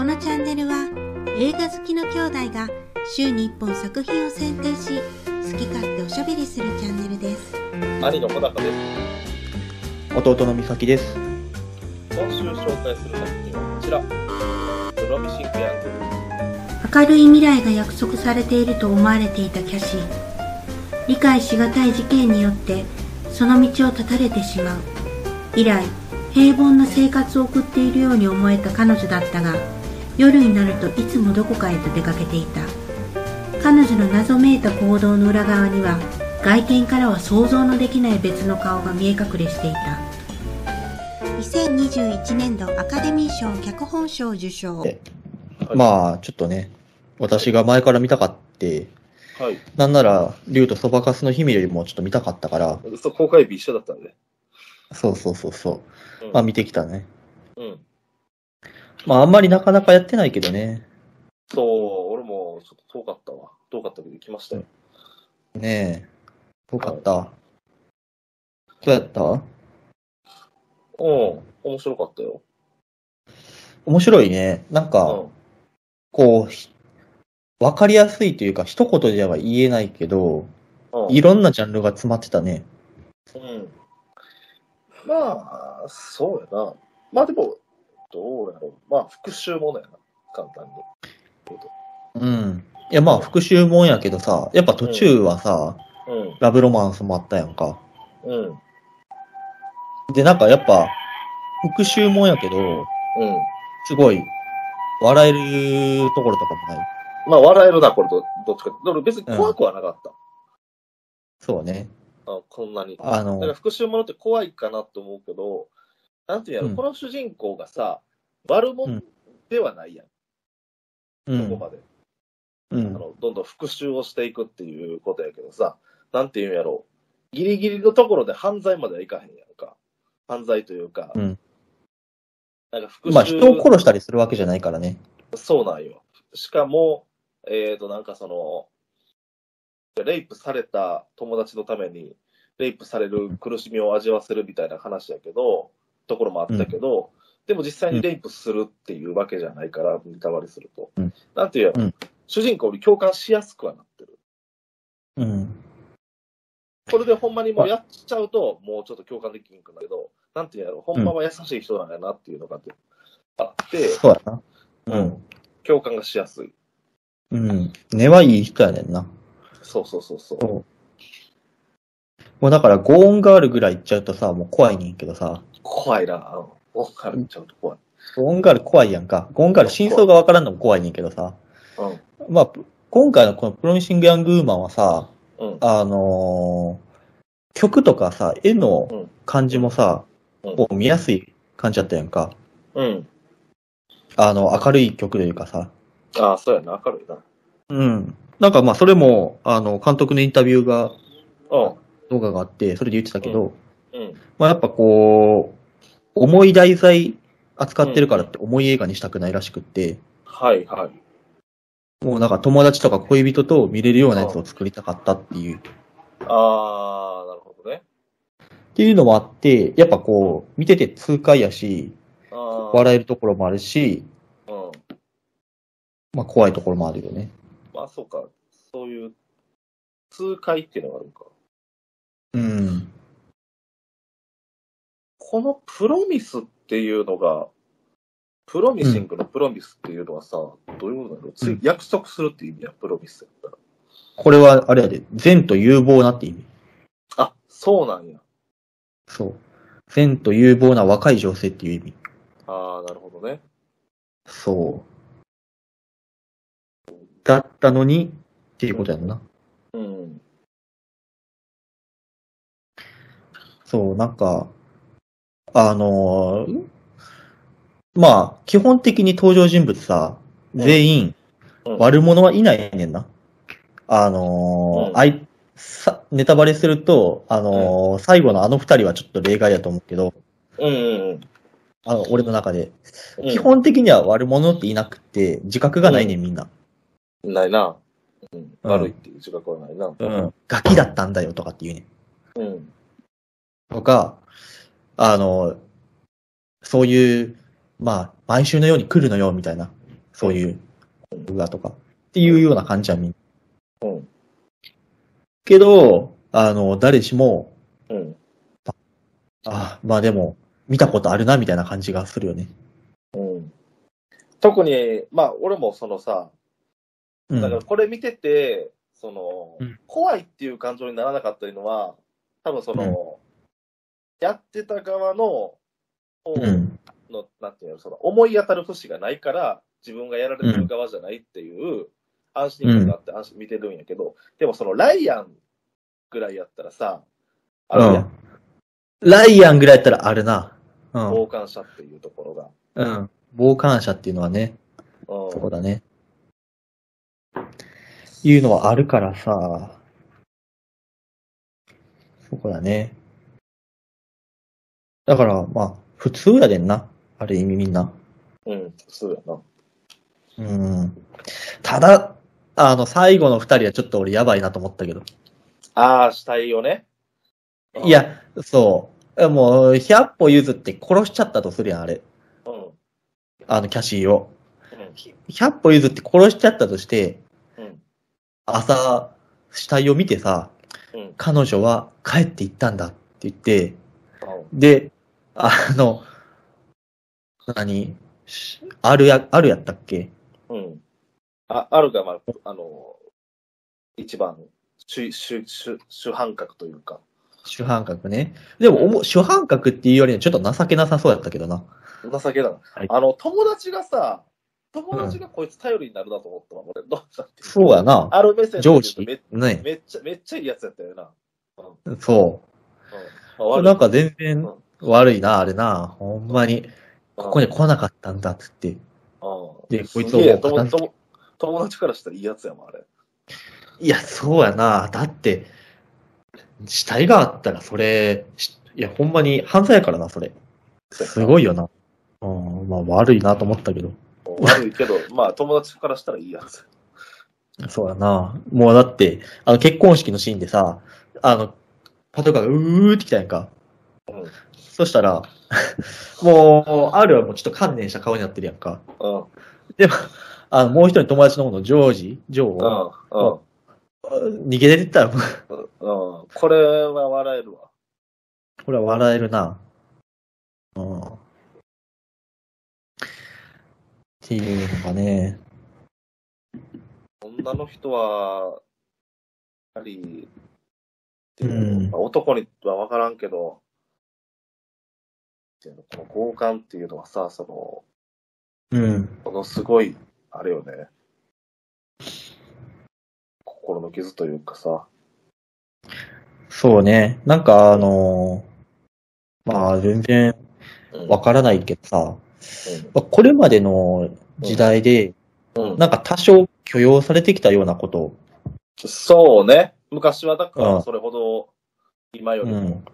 このチャンネルは映画好きの兄弟が週に1本作品を選定し好き勝手おしゃべりするチャンネルです兄の小高です。弟の美咲です。今週紹介する作品はこちら。プロミシングヤング。明るい未来が約束されていると思われていたキャシー理解しがたい事件によってその道を断たれてしまう以来平凡な生活を送っているように思えた彼女だったが夜になるといつもどこかへと出かけていた彼女の謎めいた行動の裏側には外見からは想像のできない別の顔が見え隠れしていた2021年度アカデミー賞脚本賞受賞でまあ、ちょっとね、私が前から見たかって、はい。なんなら、竜とそばかすの姫よりもちょっと見たかったから、そう、公開日一緒だったんで。そうそうそうそう。うんまあ見てきたね。うん。まああんまりなかなかやってないけどね。そう、俺もちょっと遠かったわ。遠かったけど来ましたよ。ねえ。どうかった、どうやった？うん。面白かったよ。面白いね。なんうか、ん。こう、ひわかりやすいというか、一言では言えないけど、うん。いろんなジャンルが詰まってたね。うん。まあ、そうやな。まあでも、どうやろう。まあ、復讐ものやな。簡単に。言うん。いやまあ復讐もんやけどさ、やっぱ途中はさ、うん。ラブロマンスもあったやんか。うん。で、なんかやっぱ、復讐もんやけど、うん。すごい、笑えるところとかもない。まあ、笑えるな、これと、どっちか。でも別に怖くはなかった。そうね。あこんなに。あだからの、復讐ものって怖いかなと思うけど、なんていうやろ、うんこの主人公がさ、悪者ではないやん、うん。そこまで、うん。あの。どんどん復讐をしていくっていうことやけどさ、なんていうんやろギリギリのところで犯罪まではいかへんやんか。犯罪というか、うんなんか復讐、まあ人を殺したりするわけじゃないからね。そうなんよ。しかも、えっ、と、なんかその、レイプされた友達のために、レイプされる苦しみを味わわせるみたいな話やけど、ところもあったけど、でも実際にレイプするっていうわけじゃないから、ネタバレすると。うんなんていうやろ、うん主人公に共感しやすくはなってる。うん。これでほんまにもうやっちゃうと、もうちょっと共感できんくなるけど、なんていうやろ、ほんまは優しい人なんやなっていうのがあって、そうやな。ううんん。共感がしやすい。うん。根はいい人やねんな。そうそうそうそう。もうだから、ゴーンガールぐらい言っちゃうとさ、もう怖いねんけどさ、怖いな。うん。わかるちゃうと怖い。ゴーンガール怖いやんか。ゴーンガール真相がわからんのも怖いねんけどさ、うん。まあ、今回のこのプロミシング・ヤング・ウーマンはさ、うん。あのー曲とかさ、絵のうん感じもさ、うんこう見やすい感じだったやんか。うん。あの、明るい曲というかさ。ああ、そうやな。明るいな。うん。なんかまあ、それも、あの、監督のインタビューが、う動画があって、それで言ってたけど。まあやっぱこう、重い題材扱ってるからって重い映画にしたくないらしくって、はいはい。もうなんか友達とか恋人と見れるようなやつを作りたかったっていう、っああ、なるほどね。ていうのもあって、やっぱこう、見てて痛快やし。笑えるところもあるし、うん。まあ怖いところもあるよね。まあ、そうか。そういう、痛快っていうのがあるのか。うん。このプロミスっていうのが、プロミシングのプロミスっていうのはさ、どういうことなの、ついうん約束するっていう意味や、プロミスやったら。これはあれやで、善と有望なって意味。あ、そうなんや。そう。善と有望な若い女性っていう意味。ああ、なるほどね。そう。だったのに、っていうことやんな。うん。そう、なんか、あのーまあ、基本的に登場人物さ、全員、うん悪者はいないねんな。あのーうんあいさ、ネタバレすると、あのー最後のあの二人はちょっと例外やと思うけど、うんうんあの、俺の中で。うん。基本的には悪者っていなくて、自覚がないねん、みんな。ないな。うん。うん悪いっていう自覚はないな。うん。ガキだったんだよとかっていうね。うん。とか、あの、そういう、まあ、毎週のように来るのよ、みたいな。そういう、動画とか。っていうような感じはみんな。うん。けど、あの、誰しも、うん。あ、まあでも、見たことあるな、みたいな感じがするよね。うん。特に、まあ、俺もそのさ、うん。だからこれ見てて、その、うん怖いっていう感情にならなかったのは、多分その、やってた側の、方うん。の、なんていうの、その、思い当たる節がないから、自分がやられてる側じゃないっていう、安心感があって安心見てるんやけど、でもその、ライアンぐらいやったらさ、あるやん、ライアンぐらいやったらあるな。うん。傍観者っていうところが。うん。傍観者っていうのはね、うん。そこだね。いうのはあるからさ、そこだね。だから、まあ、普通やでんな。ある意味みんな。うん、そうやな。うん。ただ、あの、最後の二人はちょっと俺やばいなと思ったけど。ああ、死体をね。うんい、や、そう。もう、100歩譲って殺しちゃったとするやん、あれ。うん。うん。あの、キャシーを。100歩譲って殺しちゃったとして、うん。朝、死体を見てさ、うん。彼女は帰って行ったんだって言って、うん。で、あの、何？しあるや、あるやったっけ？うん。あ、あるが、まあ、あの、一番、主、主、主、主犯格というか。主犯格ね。でも、おも主犯格っていうよりはちょっと情けなさそうやったけどな。情けだな。はいあの、友達がさ、友達がこいつ頼りになるなと思ったわ、俺。どうしたって。そうやな。ある目線で上とめね。めっちゃ、めっちゃいいやつやったよな。うん。そう。まあ悪いなんか全然悪いな、あれな。ほんまに、ここに来なかったんだっつって。うん。で、こいつを片付け友友達からしたらいいやつやもん、あれ。いや、そうやな。だって、死体があったらそれ、しいや、ほんまに犯罪やからな、それ。すごいよな。うん、まあ悪いなと思ったけど。悪いけど、まあ友達からしたらいいやつ。そうやな。もうだって、あの結婚式のシーンでさ、あの、パトカーがうーって来たやんか。うん。そしたら、もう、あるはもうちょっと観念した顔になってるやんか。うん。でも、あの、もう一人友達の方のジョージ、ジョうー、ん。逃げ出てったら、うん。うん。これは笑えるわ。これは笑えるな。うん。っていうのがね。女の人は、やはり、ううんまあ男には分からんけど、っていうのこの交換っていうのはさ、その、うん。ものすごい、あれよね。心の傷というかさ。そうね。なんかあのーまあ全然うんわからないけどさ、これまでの時代で、うん。なんか多少許容されてきたようなこと、そうね。昔はだかうんらそれほど、今よりも。うん。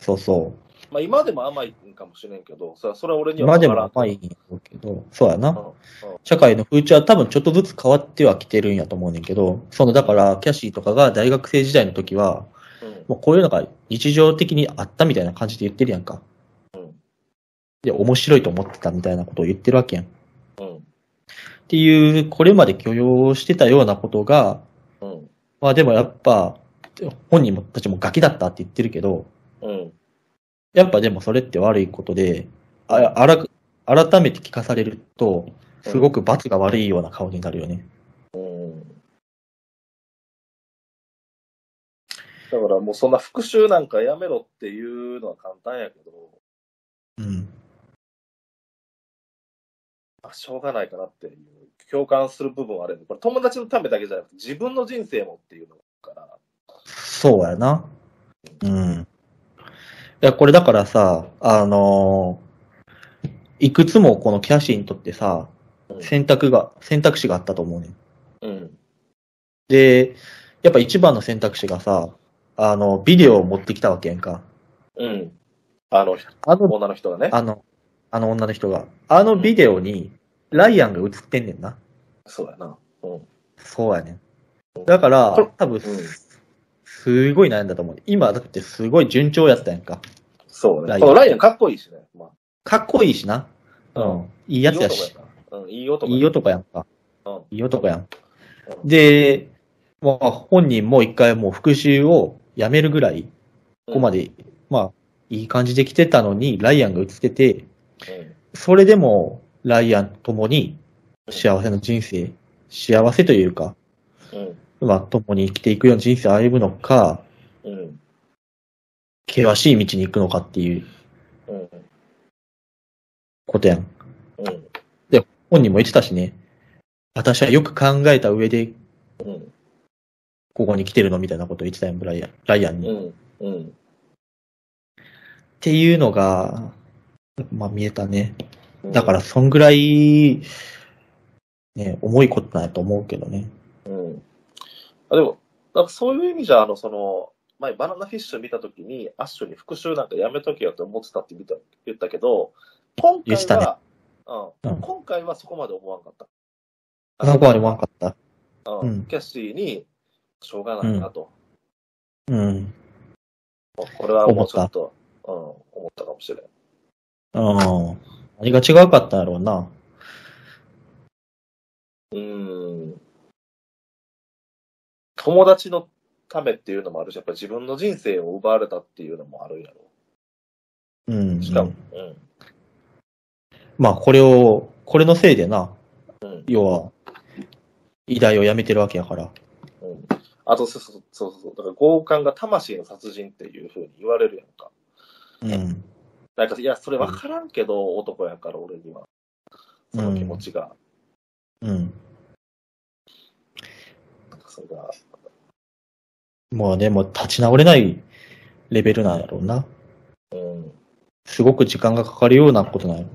そうそまあ今でも甘いんかもしれんけど、それは俺う。には今で。も甘いんやろうけど、そうやな。うんうん社会の風潮は多分ちょっとずつ変わってはきてるんやと思うねんけど、そのだからキャシーとかが大学生時代の時は、うんもうこういうのが日常的にあったみたいな感じで言ってるやんか。うんで、面白いと思ってたみたいなことを言ってるわけやん。っうんていう、これまで許容してたようなことが、うんまあでもやっぱ、本人もたちもガキだったって言ってるけど、うんやっぱでもそれって悪いことで、ああら改めて聞かされると、すごく罰が悪いような顔になるよね。うんだからもうそんな復讐なんかやめろっていうのは簡単やけど、うん。まあ、しょうがないかなっていう、共感する部分はあるんで、これ友達のためだけじゃなくて自分の人生もっていうのから、そうやな。うん。いや、これだからさ、あのーいくつもこのキャシーにとってさ、うん選択が、選択肢があったと思うねん。うん、で、やっぱ一番の選択肢がさ、あの、ビデオを持ってきたわけやんか。うん。あの、あの、女の人がね。あの、あの女の人が。あのビデオに、ライアンが映ってんねんな。そうやな。うん。そうやねん。だから多分、うんすごい悩んだと思う。今、だってすごい順調やったやんか。そうね。ライアンこのライアンかっこいいしね。まあ、かっこいいしな。うん。いいやつやし。いい男やうん、いい男いい男やんか。うんいい男やん。うんで、まあ、本人も一回もう復讐をやめるぐらい、ここまで、まあ、いい感じで来てたのに、ライアンが映ってて、うん。それでも、ライアンと共に幸せな人生、幸せというか、うん。まあ、共に生きていくような人生を歩むのか、うん。険しい道に行くのかっていう。ことやん。うん。で本人も言ってたしね。私はよく考えた上で、うん。ここに来てるのみたいなことを言ってたやん、ブライアンライアンに。うん。うん。ていうのが、まあ見えたね。だから、そんぐらい、ね、重いことなんやと思うけどね。うん。あでも、なんかそういう意味じゃ、あの、その、前バナナフィッシュ見たときに、アッシュに復讐なんかやめとけよって思ってたって見た言ったけど、今回言ってたねは、うん、うん今回はそこまで思わんかった。あそこまで思わんかった。うんうんキャッシーに、しょうがないなと。うん。これはもうちょっと、うん、思ったかもしれん。うん。何が違うかったんやろうな。うーん。友達のためっていうのもあるし、やっぱり自分の人生を奪われたっていうのもあるんやろ。うん。しかも、うん。まあ、これを、これのせいでな、うん。要は、偉大をやめてるわけやから。うん。あと、そうそうそうそう。だから強姦が魂の殺人っていうふうに言われるやんか。うん。なんか、いや、それ分からんけど、男やから俺には。その気持ちが。うんかそれが、もうね、もう立ち直れないレベルなんやろうな。うん。すごく時間がかかるようなことなんやろ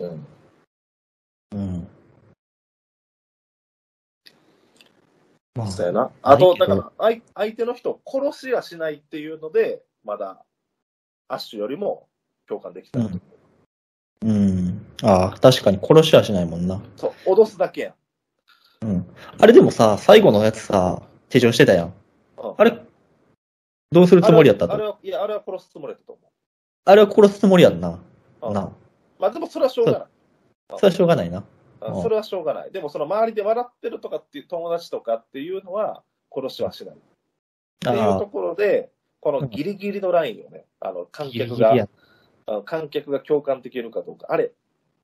うん。うな。うん。まあ、そうやな。あと、だから、相相手の人を殺しやしないっていうので、まだ、アッシュよりも共感できた。うんうん。ああ、確かに殺しはしないもんな。そう、脅すだけやん。うん。あれでもさ、最後のやつさ、手錠してたやん。うんあれ、どうするつもりやったと？あれは、いや、あれは殺すつもりだったと思あれは殺すつもりやんな。う。うんな。まあでもそれはしょうがない。それはしょうがないな。それはしょうがない。でもその周りで笑ってるとかっていう友達とかっていうのは殺しはしない。っていうあところで、このギリギリのラインをね、あの観ギリ客がギリや、あの観客が共感できるかどうか。あれ、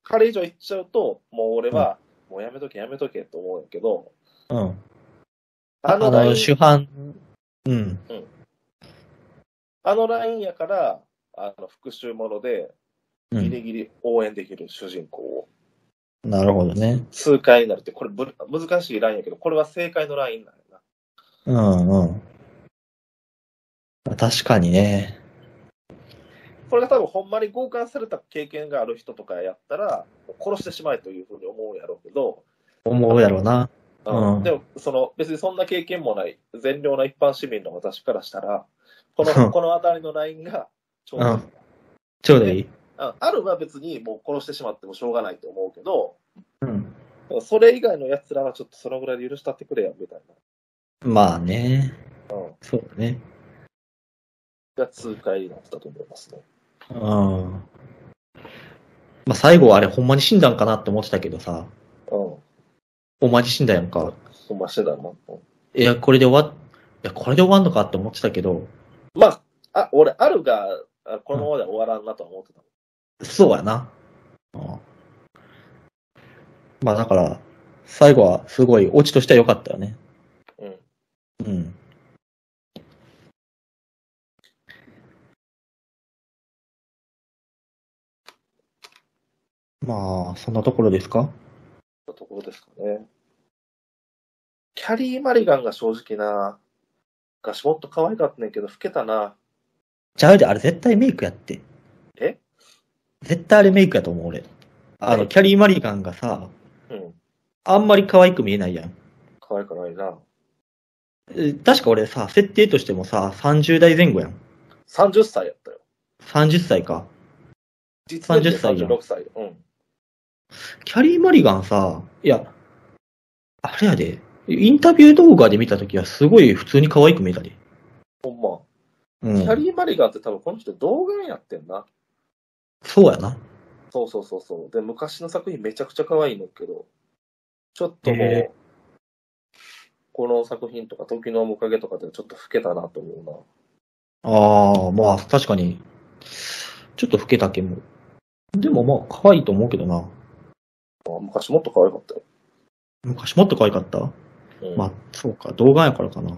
彼以上言っちゃうと、もう俺は、もうやめとけやめとけと思うんやけど、うん。ああの、のライン、主犯、うん。あのラインやから、あの復讐もので、うん。ギリギリ応援できる主人公をなるほどね。痛快になるって、これぶ難しいラインやけど、これは正解のラインなんやな。うんうん。確かにね。これが多分ほんまに強姦された経験がある人とかやったら、殺してしまえというふうに思うやろうけど、思うやろな。うんでもその別にそんな経験もない善良な一般市民の私からしたら、こうんのこの辺りのラインがちょうどいい、うんちょうどいい。ああるは別にもう殺してしまってもしょうがないと思うけど、うん。それ以外の奴らはちょっとそのぐらいで許したってくれやみたいまあね。な、うん、そうだね。が痛快になってたと思いますね。うん。まあ最後あれほんまに死んだんかなって思ってたけどさ、うん。ほんだやんか。ほんましてたな。うんいや、これで終わっ、いや、これで終わんのかって思ってたけど、まあ、あ、俺、あるが、あこのままでは終わらんなとは思ってた。そうやな。うんまあだから、最後はすごいオチとしては良かったよね。うん。うん。まあ、そんなところですか？ところですかね。キャリー・マリガンが正直な、昔もっと可愛かったねんけど、老けたな。ちゃうで、あれ絶対メイクやって。え？絶対あれメイクやと思う、俺。あの、はいキャリー・マリガンがさ、うん。あんまり可愛く見えないやん。可愛くないな。え確か俺さ、設定としてもさ、30代前後やん。30歳やったよ。30歳か。実年齢30歳やん36歳。うん。キャリー・マリガンさ、いや、あれやで、インタビュー動画で見たときはすごい普通に可愛く見えたで。ほんま。うん。キャリー・マリガンって多分この人動画やってんな。そうやな。そうそうそうそう。で、昔の作品めちゃくちゃ可愛いねんけど、ちょっともう、へこの作品とか、時の面影とかでちょっと老けたなと思うな。ああ、まあ確かに、ちょっと老けたけも。でもまあ可愛いと思うけどな。あ昔もっと可愛かったよ。昔もっと可愛かった？うんまあそうか、動画やからかな。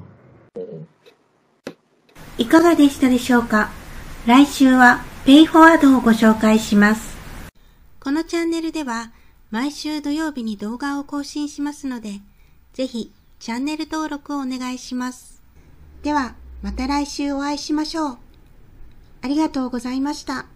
うんいかがでしたでしょうか？来週はペイフォワードをご紹介します。このチャンネルでは毎週土曜日に動画を更新しますので、ぜひチャンネル登録をお願いします。ではまた来週お会いしましょう。ありがとうございました。